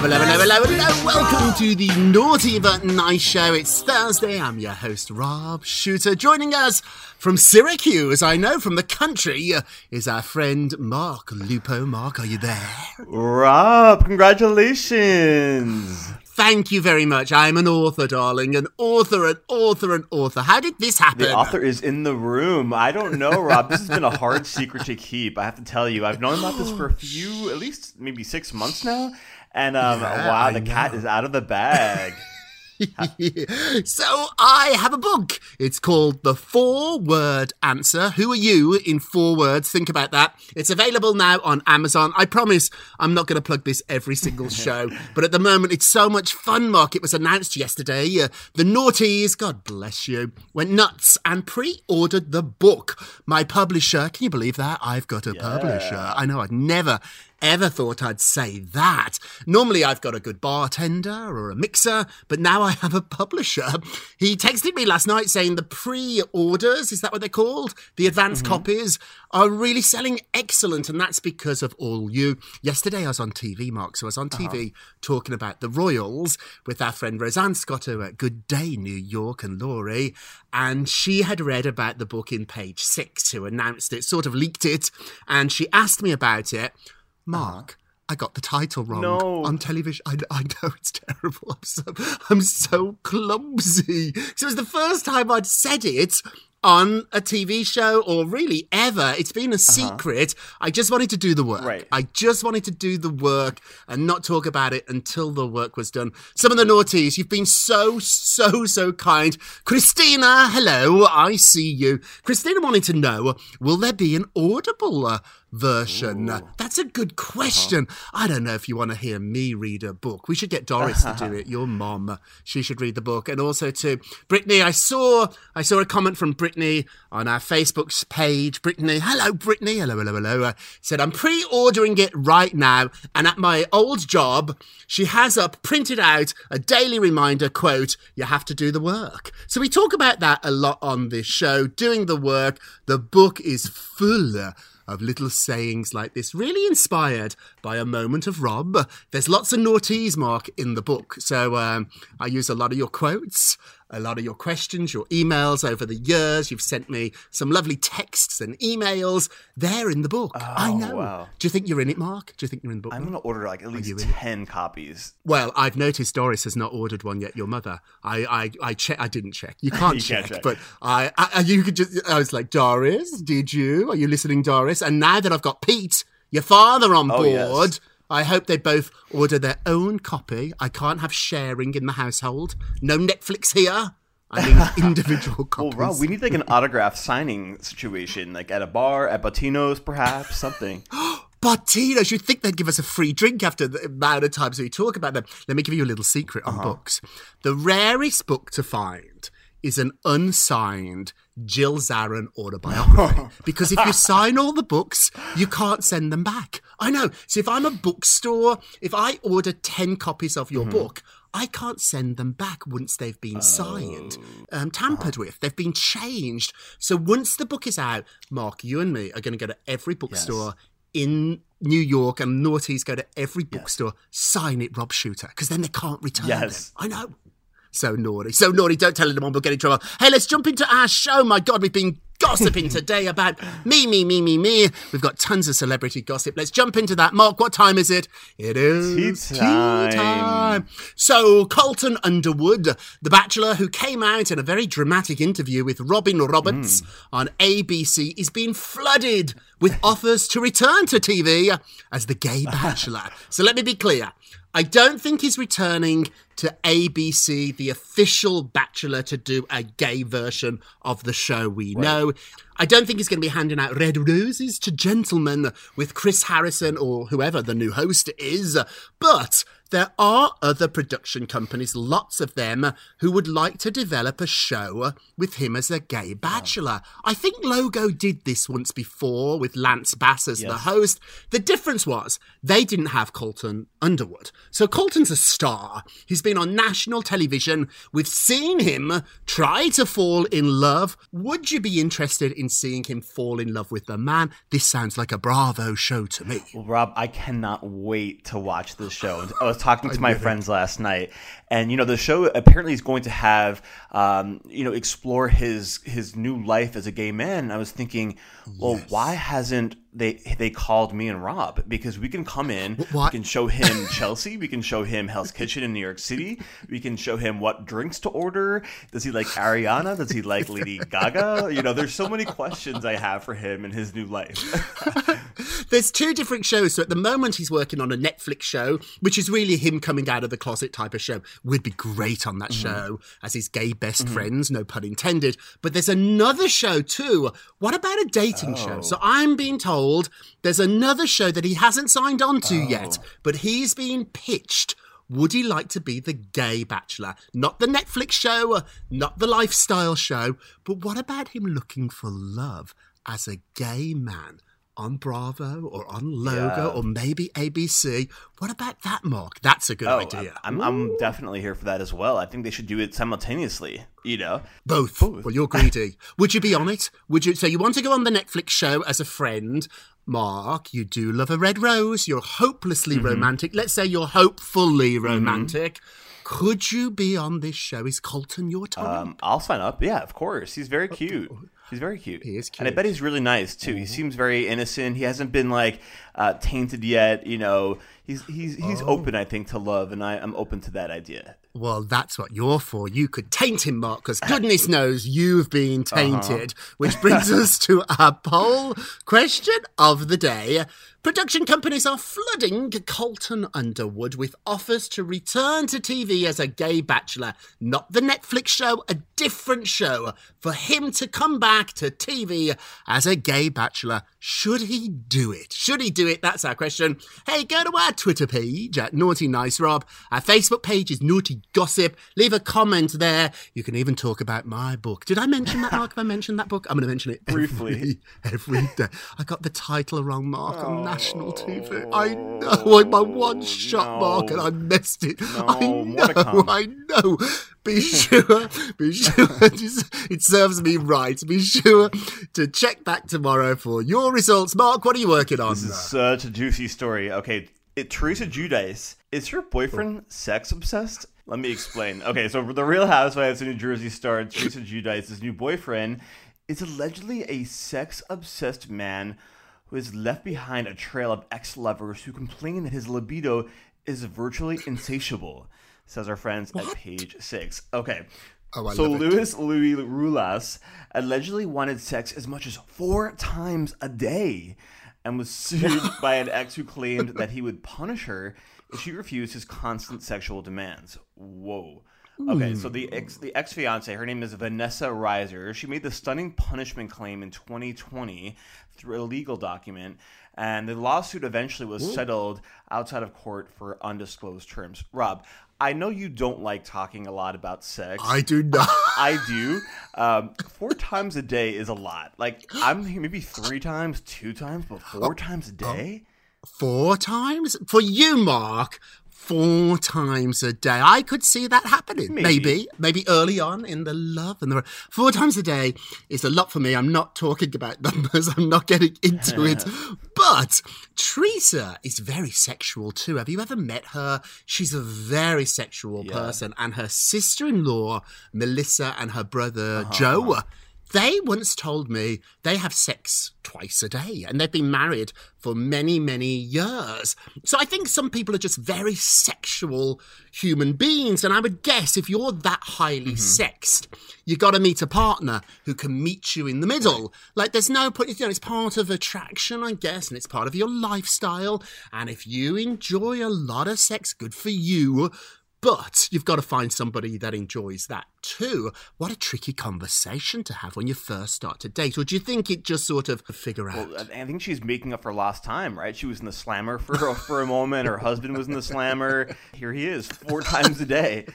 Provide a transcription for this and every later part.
Hello, hello, hello, hello, hello. Welcome to the Naughty But Nice Show. It's Thursday. I'm your host, Rob Shuter. Joining us from Syracuse, I know from the country, is our friend Mark Lupo. Mark, are you there? Rob, congratulations! Thank you very much. I'm an author, darling. An author, an author, an author. How did this happen? The author is in the room. I don't know, Rob. This has been a hard secret to keep. I have to tell you. I've known about this for a few, at least maybe six months now. And um, Yeah, wow, the cat is out of the bag. so I have a book. It's called The Four Word Answer. Who are you in four words? Think about that. It's available now on Amazon. I promise I'm not going to plug this every single show, but at the moment it's so much fun, Mark. It was announced yesterday. Uh, the Naughties, God bless you, went nuts and pre-ordered the book. My publisher, can you believe that? I've got a publisher. I know I'd never ever thought I'd say that. Normally I've got a good bartender or a mixer, but now I have a publisher. He texted me last night saying the pre-orders, is that what they're called? The advanced mm-hmm. copies are really selling excellent, and that's because of all you. Yesterday I was on TV, Mark, so I was on TV uh-huh. talking about the Royals with our friend Rosanna Scotto at Good Day New York and Laurie, and she had read about the book in page six, who announced it, sort of leaked it, and she asked me about it. Mark, I got the title wrong No. on television. I, I know it's terrible. I'm so, I'm so clumsy. So it was the first time I'd said it on a TV show or really ever. It's been a secret. I just wanted to do the work. Right. I just wanted to do the work and not talk about it until the work was done. Some of the naughties, you've been so, so, so kind. Christina, hello. I see you. Christina wanted to know, will there be an audible uh, version? That's a good question. I don't know if you want to hear me read a book. We should get Doris to do it. Your mom, she should read the book. And also to Brittany, I saw I saw a comment from Brittany on our Facebook page. Brittany, hello Brittany, hello hello hello. Uh, said I'm pre-ordering it right now, and at my old job, she has up printed out a daily reminder quote. You have to do the work. So we talk about that a lot on this show. Doing the work. The book is full of little sayings like this, really inspired by a moment of Rob. There's lots of naughties, Mark, in the book. So um, I use a lot of your quotes. A lot of your questions, your emails over the years. You've sent me some lovely texts and emails. They're in the book. I oh, know. Oh, wow. Do you think you're in it, Mark? Do you think you're in the book? I'm gonna order like at least you ten copies. Well, I've noticed Doris has not ordered one yet. Your mother, I, I, I check. I didn't check. You can't You check, check. but I, I, you could just. I was like, Doris, did you? Are you listening, Doris? And now that I've got Pete, your father, on Oh, board, yes. I hope they both order their own copy. I can't have sharing in the household. No Netflix here. I need individual Well, copies. Rob, we need like an autograph signing situation, like at a bar, at Bottino's, perhaps something. Bottinos, you'd think they'd give us a free drink after the amount of times we talk about them. Let me give you a little secret on uh-huh. books. The rarest book to find is an unsigned Jill Zarin autobiography. because if you sign all the books, you can't send them back. I know. So if I'm a bookstore, if I order 10 copies of your book, I can't send them back once they've been signed, um, tampered with. They've been changed. So once the book is out, Mark, you and me are going to go to every bookstore in New York and Naughties go to every bookstore, sign it Rob Shuter, because then they can't return Yes. them. I know. So naughty. So naughty. Don't tell anyone we'll get in trouble. Hey, let's jump into our show. My God, we've been gossiping today about me, me, me, me, me. We've got tons of celebrity gossip. Let's jump into that. Mark, what time is it? It is Tea time. So, Colton Underwood, the bachelor who came out in a very dramatic interview with Robin Roberts hmm. on ABC, is being flooded with offers to return to TV as the gay bachelor. so, let me be clear. I don't think he's returning to ABC, the official bachelor, to do a gay version of the show we know. I don't think he's going to be handing out red roses to gentlemen with Chris Harrison or whoever the new host is. But there are other production companies, lots of them, who would like to develop a show with him as a gay bachelor. I think Logo did this once before with Lance Bass as the host. The difference was they didn't have Colton Underwood. So Colton's a star. He's been on national television. We've seen him try to fall in love. Would you be interested in seeing him fall in love with the man? This sounds like a Bravo show to me. Well, Rob, I cannot wait to watch this show. I was talking to my friends last night, and you know, the show apparently is going to have, um, you know, explore his his new life as a gay man. And I was thinking, well, why hasn't they they called me and Rob? Because we can come in, what? we can show him Chelsea, we can show him Hell's Kitchen in New York City, we can show him what drinks to order. Does he like Ariana? Does he like Lady Gaga? You know, there's so many questions I have for him in his new life. There's two different shows. So at the moment, he's working on a Netflix show, which is really him coming out of the closet type of show. Would be great on that mm-hmm. show as his gay best mm-hmm. friends, no pun intended. But there's another show too. What about a dating show? So oh. I'm being told there's another show that he hasn't signed on to yet, oh. but he's being pitched. Would he like to be the gay bachelor? Not the Netflix show, not the lifestyle show, but what about him looking for love as a gay man? On Bravo or on Logo Yeah. or maybe ABC. What about that, Mark? That's a good Oh, idea. I'm, I'm definitely here for that as well. I think they should do it simultaneously. You know, Both. Well, you're greedy. Would you be on it? Would you? So you want to go on the Netflix show as a friend? Mark, you do love a red rose. You're hopelessly Mm-hmm. romantic. Let's say you're hopefully romantic. Could you be on this show? Is Colton your type? um, I'll sign up. Yeah, of course. He's very cute. He's very cute. He is cute. and I bet he's really nice too. He seems very innocent. He hasn't been like uh, tainted yet. You know, he's he's he's open. I think to love, and I, I'm open to that idea. Well, that's what you're for. You could taint him, Mark, because goodness knows you've been tainted. Which brings us to our poll question of the day. Production companies are flooding Colton Underwood with offers to return to TV as a gay bachelor. Not the Netflix show, a different show. For him to come back to TV as a gay bachelor. Should he do it? Should he do it? That's our question. Hey, go to our Twitter page at Naughty Nice Rob. Our Facebook page is Naughty Gossip. Leave a comment there. You can even talk about my book. Did I mention that, Mark? Have I mentioned that book? I'm going to mention it Briefly. every, every day. I got the title wrong, Mark, on national TV. I oh, know. I'm my one shot, Mark, and I messed it. I No, to know. I know. Be sure, be sure, it serves me right. Be sure to check back tomorrow for your results. Mark, what are you working on? This is such a juicy story. Okay, It, Teresa Giudice, is her boyfriend sex obsessed? Let me explain. Okay, so the Real Housewives of New Jersey star Teresa Giudice's new boyfriend is allegedly a sex obsessed man who has left behind a trail of ex lovers who complain that his libido is virtually insatiable, says our friends at page six. Okay. Oh, so love it. Louis Louis Ruelas allegedly wanted sex as much as four times a day and was sued by an ex who claimed that he would punish her if she refused his constant sexual demands. Whoa. Okay, so the ex the ex fiance, her name is Vanessa Reiser. She made the stunning punishment claim in 2020 through a legal document, and the lawsuit eventually was settled outside of court for undisclosed terms. Rob, I know you don't like talking a lot about sex. I do not. I do. Um, four times a day is a lot. Like I'm maybe three times, two times, but four times a day. Four times? For you, Mark, four times a day. I could see that happening. Maybe. Maybe. Maybe early on in the love and the four times a day is a lot for me. I'm not talking about numbers. I'm not getting into it. But Teresa is very sexual too. Have you ever met her? She's a very sexual person. And her sister in law, Melissa, and her brother, uh-huh. Joe, they once told me they have sex twice a day and they've been married for many, many years. So I think some people are just very sexual human beings. And I would guess if you're that highly mm-hmm. sexed, you've got to meet a partner who can meet you in the middle. Like there's no point, you know, it's part of attraction, I guess, and it's part of your lifestyle. And if you enjoy a lot of sex, good for you. But you've got to find somebody that enjoys that too. What a tricky conversation to have when you first start to date. Or do you think it just sort of figure out? Well, I think she's making up for lost time, right? She was in the slammer for for a moment. Her husband was in the slammer. Here he is, four times a day.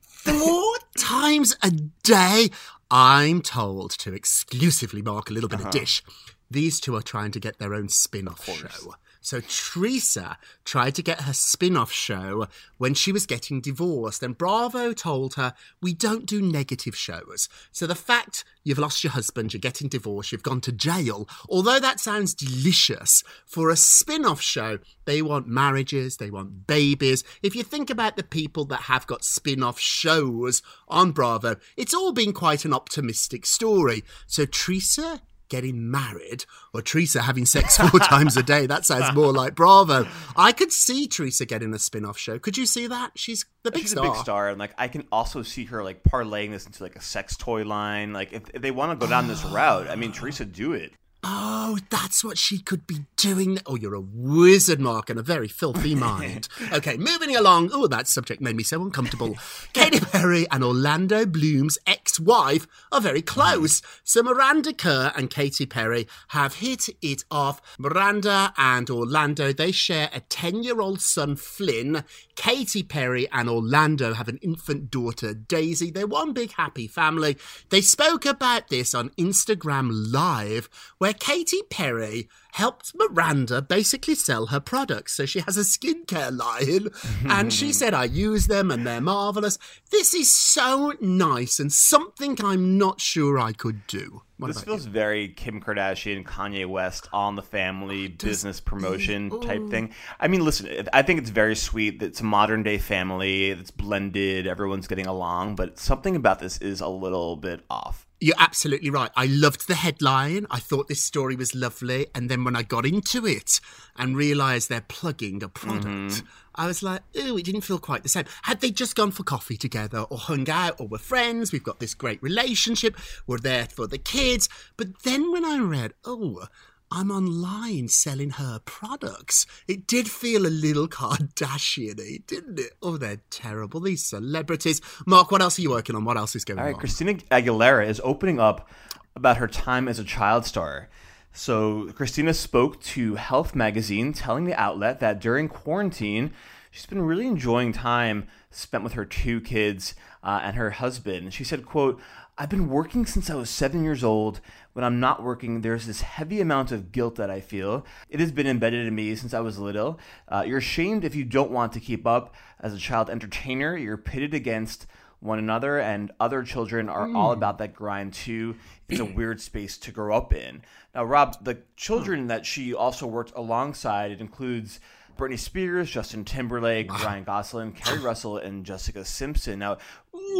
Four times a day, I'm told to exclusively mark a little bit of uh-huh. dish. These two are trying to get their own spin off show. So Teresa tried to get her spin off show when she was getting divorced, and Bravo told her, We don't do negative shows. So the fact you've lost your husband, you're getting divorced, you've gone to jail, although that sounds delicious, for a spin off show, they want marriages, they want babies. If you think about the people that have got spin off shows on Bravo, it's all been quite an optimistic story. So Teresa getting married or Teresa having sex four times a day. That sounds more like Bravo. I could see Teresa getting a spin off show. Could you see that? She's the big She's star. a big star, and like I can also see her like parlaying this into like a sex toy line. Like if, if they want to go down this route, I mean, Teresa, do it. Oh, that's what she could be doing. Oh, you're a wizard, Mark, and a very filthy mind. okay, moving along. Oh, that subject made me so uncomfortable. Katy Perry and Orlando Bloom's ex-wife are very close. So Miranda Kerr and Katy Perry have hit it off. Miranda and Orlando, they share a 10-year-old son, Flynn. Katy Perry and Orlando have an infant daughter, Daisy. They're one big happy family. They spoke about this on Instagram Live, where Katy Perry helped Miranda basically sell her products. So she has a skincare line, and she said, I use them and they're marvelous. This is so nice and something I'm not sure I could do. What this feels very Kim Kardashian, Kanye West, on the family oh, business promotion type thing. I mean, listen, I think it's very sweet that it's a modern day family. It's blended. Everyone's getting along, but something about this is a little bit off. You're absolutely right. I loved the headline. I thought this story was lovely. And then when I got into it and realised they're plugging a product, mm-hmm. I was like, ooh, it didn't feel quite the same. Had they just gone for coffee together or hung out or were friends, we've got this great relationship, we're there for the kids. But then when I read, oh, I'm online selling her products. It did feel a little Kardashian-y, didn't it? Oh, they're terrible. These celebrities. Mark, what else are you working on? What else is going All right, on? Christina Aguilera is opening up about her time as a child star. So, Christina spoke to Health Magazine, telling the outlet that during quarantine, she's been really enjoying time spent with her two kids uh, and her husband. She said, "quote I've been working since I was seven years old. When I'm not working, there's this heavy amount of guilt that I feel. It has been embedded in me since I was little. Uh, you're ashamed if you don't want to keep up as a child entertainer. You're pitted against." One another and other children are all hmm. about that grind too. It's a weird space to grow up in. Now, Rob, the children that she also worked alongside, it includes Britney Spears, Justin Timberlake, Ryan Gosling, Keri Russell, and Jessica Simpson. Now,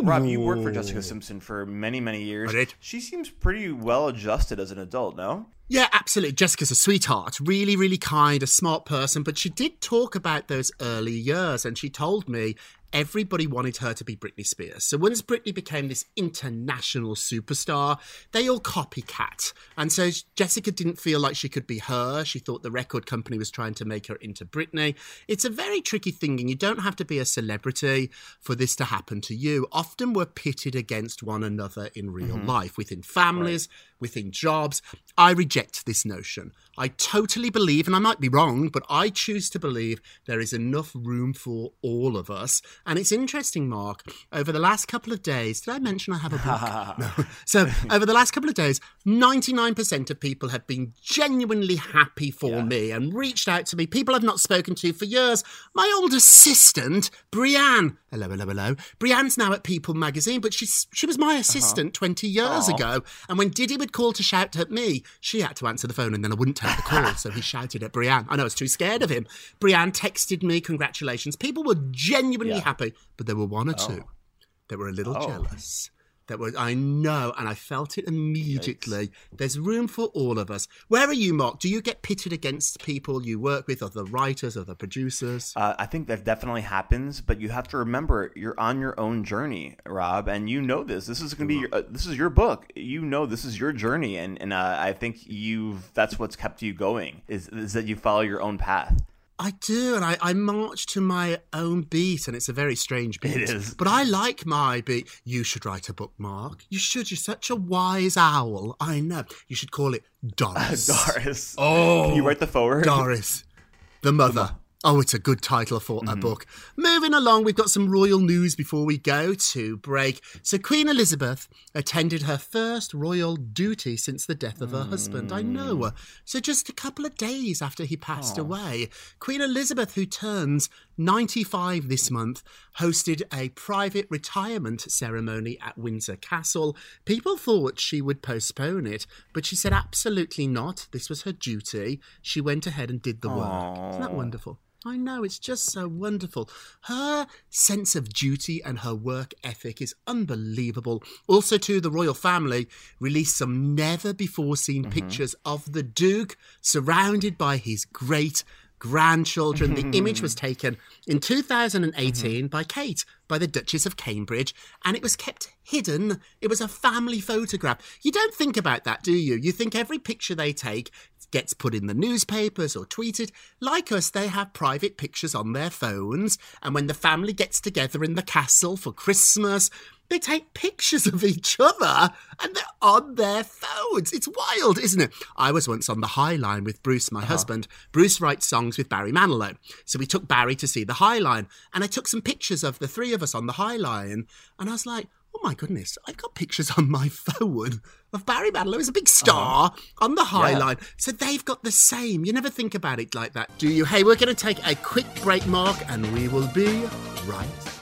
Rob, you worked for Jessica Simpson for many, many years. Oh, I. She seems pretty well adjusted as an adult, no? Yeah, absolutely. Jessica's a sweetheart, really, really kind, a smart person. But she did talk about those early years, and she told me everybody wanted her to be Britney Spears. So once Britney became this international superstar, they all copycat. And so Jessica didn't feel like she could be her. She thought the record company was trying to make her into Britney. It's a very tricky thing, and you don't have to be a celebrity for this to happen to you. Often we're pitted against one another in real mm-hmm. life, within families, within jobs. I reject this notion. I totally believe, and I might be wrong, but I choose to believe there is enough room for all of us. And it's interesting, Mark, over the last couple of days, did I mention I have a book? no. So, over the last couple of days, 99% of people have been genuinely happy for me and reached out to me. People I've not spoken to for years. My old assistant, Brianne. Hello, hello, hello. Brianne's now at People magazine, but she's, she was my uh-huh. assistant 20 years Aw. ago. And when Diddy would call to shout at me, she had to answer the phone and then I wouldn't take the call. so he shouted at Brianne. I know I was too scared of him. Brianne texted me, congratulations. People were genuinely happy, but there were one or two oh. that were a little Oh. jealous. That was I know, and I felt it immediately. There's room for all of us. Where are you, Mark? Do you get pitted against people you work with, or the writers, or the producers? Uh, I think that definitely happens, but you have to remember you're on your own journey, Rob, and you know this. This is going to be your, uh, this is your book. You know this is your journey, and and uh, I think you've that's what's kept you going is is that you follow your own path. I do, and I, I march to my own beat, and it's a very strange beat. It is. But I like my beat. You should write a book, Mark. You should. You're such a wise owl. I know. You should call it Doris. Doris, Oh, can you write the forward? Doris, the mother. Oh, it's a good title for Mm-hmm. a book. Moving along, we've got some royal news before we go to break. So, Queen Elizabeth attended her first royal duty since the death of her husband. I know her. So, just a couple of days after he passed away, Queen Elizabeth, who turns 95 this month, hosted a private retirement ceremony at Windsor Castle. People thought she would postpone it, but she said absolutely not. This was her duty. She went ahead and did the work. Isn't that wonderful? I know, it's just so wonderful. Her sense of duty and her work ethic is unbelievable. Also, too, the royal family released some never before seen mm-hmm. pictures of the Duke surrounded by his great grandchildren. the image was taken in mm-hmm. 2018 by Kate, by the Duchess of Cambridge, and it was kept hidden. It was a family photograph. You don't think about that, do you? You think every picture they take gets put in the newspapers or tweeted. Like us, they have private pictures on their phones, and when the family gets together in the castle for Christmas, they take pictures of each other and they're on their phones. It's wild, isn't it? I was once on the High Line with Bruce, my uh-huh. husband. Bruce writes songs with Barry Manilow. So we took Barry to see the High Line and I took some pictures of the three of us on the High Line and I was like, oh my goodness, I've got pictures on my phone of Barry Manilow is a big uh-huh. star on the High Yeah. Line. So they've got the same. You never think about it like that, do you? Hey, we're going to take a quick break, Mark, and we will be right back.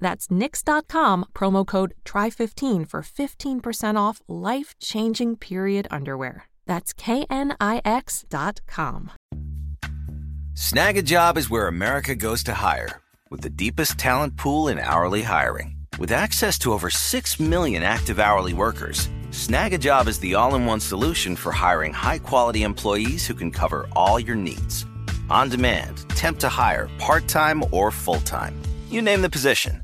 That's knix.com, promo code TRY15 for 15% off life changing period underwear. That's knix.com. Snagajob is where America goes to hire, with the deepest talent pool in hourly hiring. With access to over 6 million active hourly workers, Snagajob is the all in one solution for hiring high quality employees who can cover all your needs. On demand, temp to hire, part time or full time. You name the position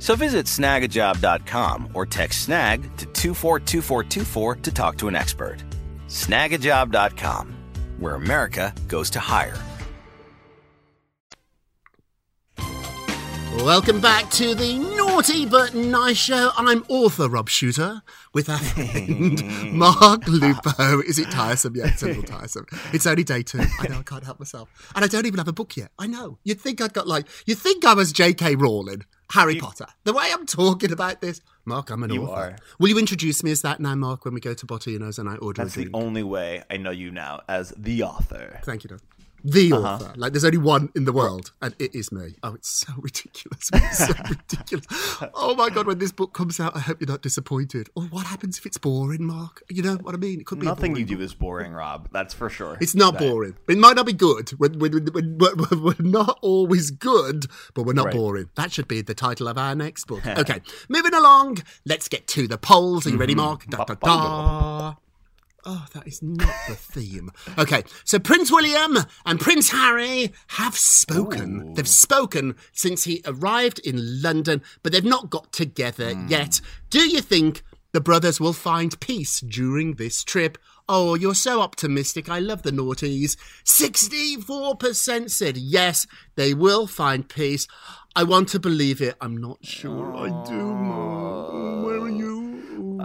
So visit snagajob.com or text snag to 242424 to talk to an expert. Snagajob.com, where America goes to hire. Welcome back to the Naughty But Nice Show. I'm author Rob Shuter with our friend Mark Lupo. Is it tiresome? Yeah, it's a little tiresome. It's only day two. I know I can't help myself. And I don't even have a book yet. I know. You'd think I'd got like, you'd think I was J.K. Rowling, Harry Potter. The way I'm talking about this, Mark, I'm an You author. are. Will you introduce me as that now, Mark, when we go to Bottino's and I order That's the only way I know you now as the author. Thank you, Doug. The Uh-huh. author. Like, there's only one in the world, and it is me. Oh, it's so ridiculous. It's so ridiculous. Oh, my God, when this book comes out, I hope you're not disappointed. Or what happens if it's boring, Mark? You know what I mean? It could be Nothing you do is boring, Rob. That's for sure. It's not That- boring. It might not be good. We're, we're, we're, we're, not always good, but we're not Right. boring. That should be the title of our next book. Okay, moving along. Let's get to the polls. Are you ready, Mhm. Mark? Da, da, da. Oh, that is not the theme. Okay, so Prince William and Prince Harry have spoken. They've spoken since he arrived in London, but they've not got together hmm. yet. Do you think the brothers will find peace during this trip? Oh, you're so optimistic. I love the naughties. 64% said yes, they will find peace. I want to believe it. I'm not sure I do, Mark.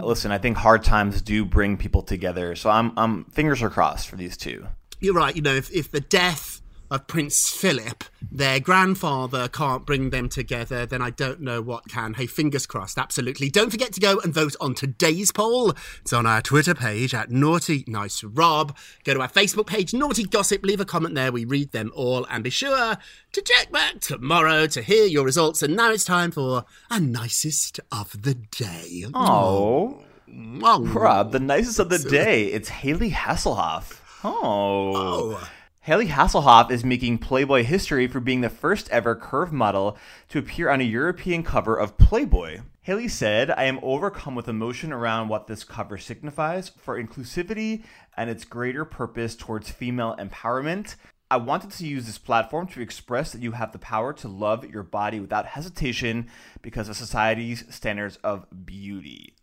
Listen, I think hard times do bring people together, so I'm, I'm fingers are crossed for these two. you're right. You know, if, if the death of Prince Philip, their grandfather, can't bring them together, then I don't know what can. Hey, fingers crossed, absolutely. Don't forget to go and vote on today's poll. It's on our Twitter page at Naughty Nice Rob. Go to our Facebook page, Naughty Gossip, leave a comment there. We read them all. And be sure to check back tomorrow to hear your results. And now it's time for our nicest of the day. Oh, Oh. Rob, the nicest of the day. It's Hayley Hasselhoff. Oh. Oh. Hayley Hasselhoff is making Playboy history for being the first ever curve model to appear on a European cover of Playboy. Hayley said, I am overcome with emotion around what this cover signifies for inclusivity and its greater purpose towards female empowerment. I wanted to use this platform to express that you have the power to love your body without hesitation because of society's standards of beauty.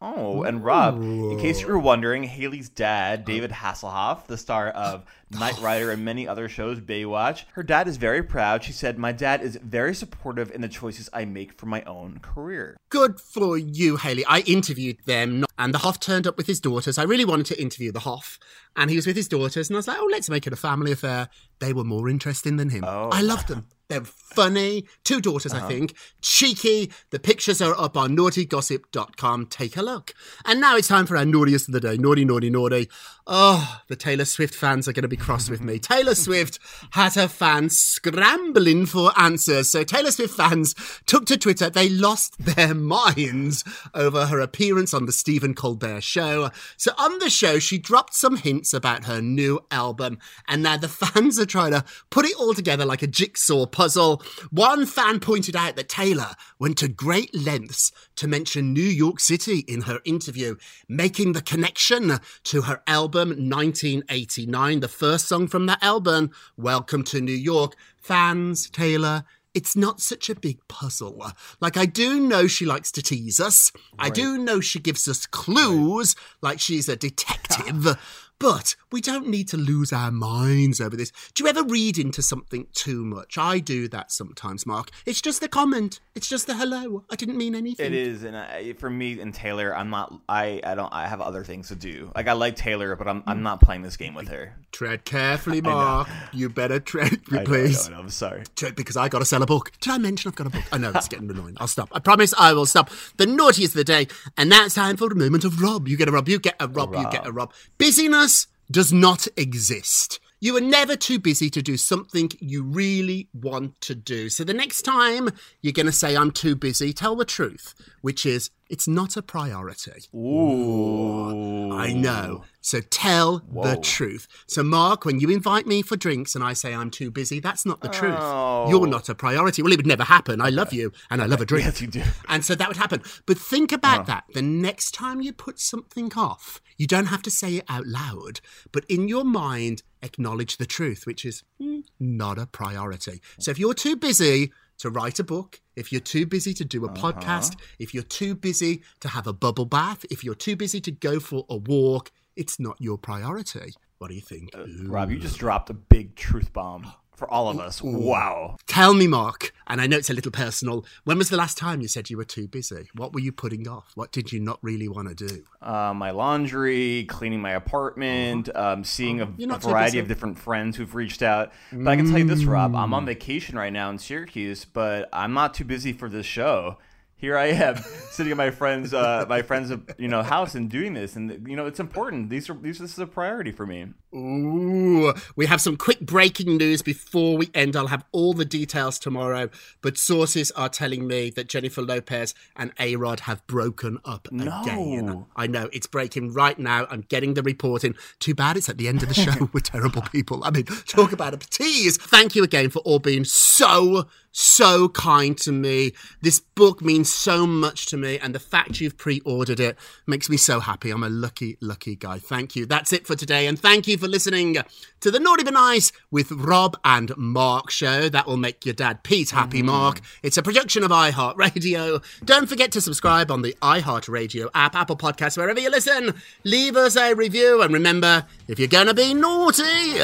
Oh, and Rob, in case you were wondering, Hayley's dad, David Hasselhoff, the star of Knight Rider and many other shows, Baywatch, her dad is very proud. She said, My dad is very supportive in the choices I make for my own career. Good for you, Hayley. I interviewed them, and the Hoff turned up with his daughters. I really wanted to interview the Hoff, and he was with his daughters, and I was like, oh, let's make it a family affair. They were more interesting than him. I oh. loved them. They're funny. Two daughters, Uh-huh. I think. Cheeky. The pictures are up on naughtygossip.com. Take a look. And now it's time for our naughtiest of the day. Naughty, naughty, naughty. Oh, the Taylor Swift fans are going to be cross with me. Taylor Swift had her fans scrambling for answers. So Taylor Swift fans took to Twitter. They lost their minds over her appearance on the Stephen Colbert show. So on the show, she dropped some hints about her new album. And now the fans are trying to put it all together like a jigsaw puzzle. One fan pointed out that Taylor went to great lengths to mention New York City in her interview, making the connection to her album 1989, the first song from that album, Welcome to New York. Fans, Taylor, it's not such a big puzzle. Like, I do know she likes to tease us. I do know she gives us clues, like she's a detective. But we don't need to lose our minds over this. Do you ever read into something too much? I do that sometimes, Mark. It's just the comment. It's just the hello. I didn't mean anything. It is, and I, for me and Taylor, I'm not. I I don't. I have other things to do. Like I like Taylor, but I'm I'm not playing this game with her. Tread carefully. Mark. You better tread, know, I please. know, I know, I'm sorry. Tread because I got to sell a book. Did I mention I've got a book? I know it's getting annoying. I'll stop. I promise I will stop. The naughtiest of the day, and that's time for the moment of Rob. You get a Rob. You get a Rob. You get a Rob. Busyness does not exist. You are never too busy to do something you really want to do. So the next time you're going to say, I'm too busy, tell the truth, which is, it's not a priority. Ooh. I know. So tell the truth. So, Mark, when you invite me for drinks and I say I'm too busy, that's not the truth. Oh. You're not a priority. Well, it would never happen. I love you and I love a drink. Yes, you do. And so that would happen. But think about Uh. that. The next time you put something off, you don't have to say it out loud, but in your mind, acknowledge the truth, which is mm, not a priority. So if you're too busy to write a book, if you're too busy to do a Uh-huh. podcast, if you're too busy to have a bubble bath, if you're too busy to go for a walk, it's not your priority. What do you think? Rob, you just dropped a big truth bomb for all of us. Wow. Tell me, Mark, and I know it's a little personal. When was the last time you said you were too busy? What were you putting off? What did you not really want to do? Uh, my laundry, cleaning my apartment, um, seeing a, Uh-huh. A variety of different friends who've reached out. But I can tell you this, Rob, I'm Mm. on vacation right now in Syracuse, but I'm not too busy for this show. Here I am, sitting at my friend's, uh, my friend's, you know, house and doing this, and you know, it's important. These are these. This is a priority for me. Ooh, we have some quick breaking news before we end. I'll have all the details tomorrow, but sources are telling me that Jennifer Lopez and A Rod have broken up again. I know it's breaking right now. I'm getting the reporting. Too bad it's at the end of the show. We're terrible people. I mean, talk about a tease. Thank you again for all being so, so kind to me. This book means so much to me, and the fact you've pre ordered it makes me so happy. I'm a lucky, lucky guy. Thank you. That's it for today, and thank you for listening to the Naughty But Nice with Rob and Mark show. That will make your dad Pete happy, Mark. It's a production of iHeartRadio. Don't forget to subscribe on the iHeartRadio app, Apple Podcasts, wherever you listen. Leave us a review, and remember, if you're gonna be naughty,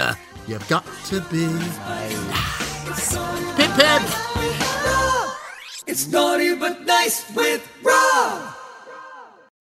you've got to be. Pip pip. It's naughty but nice with Rob.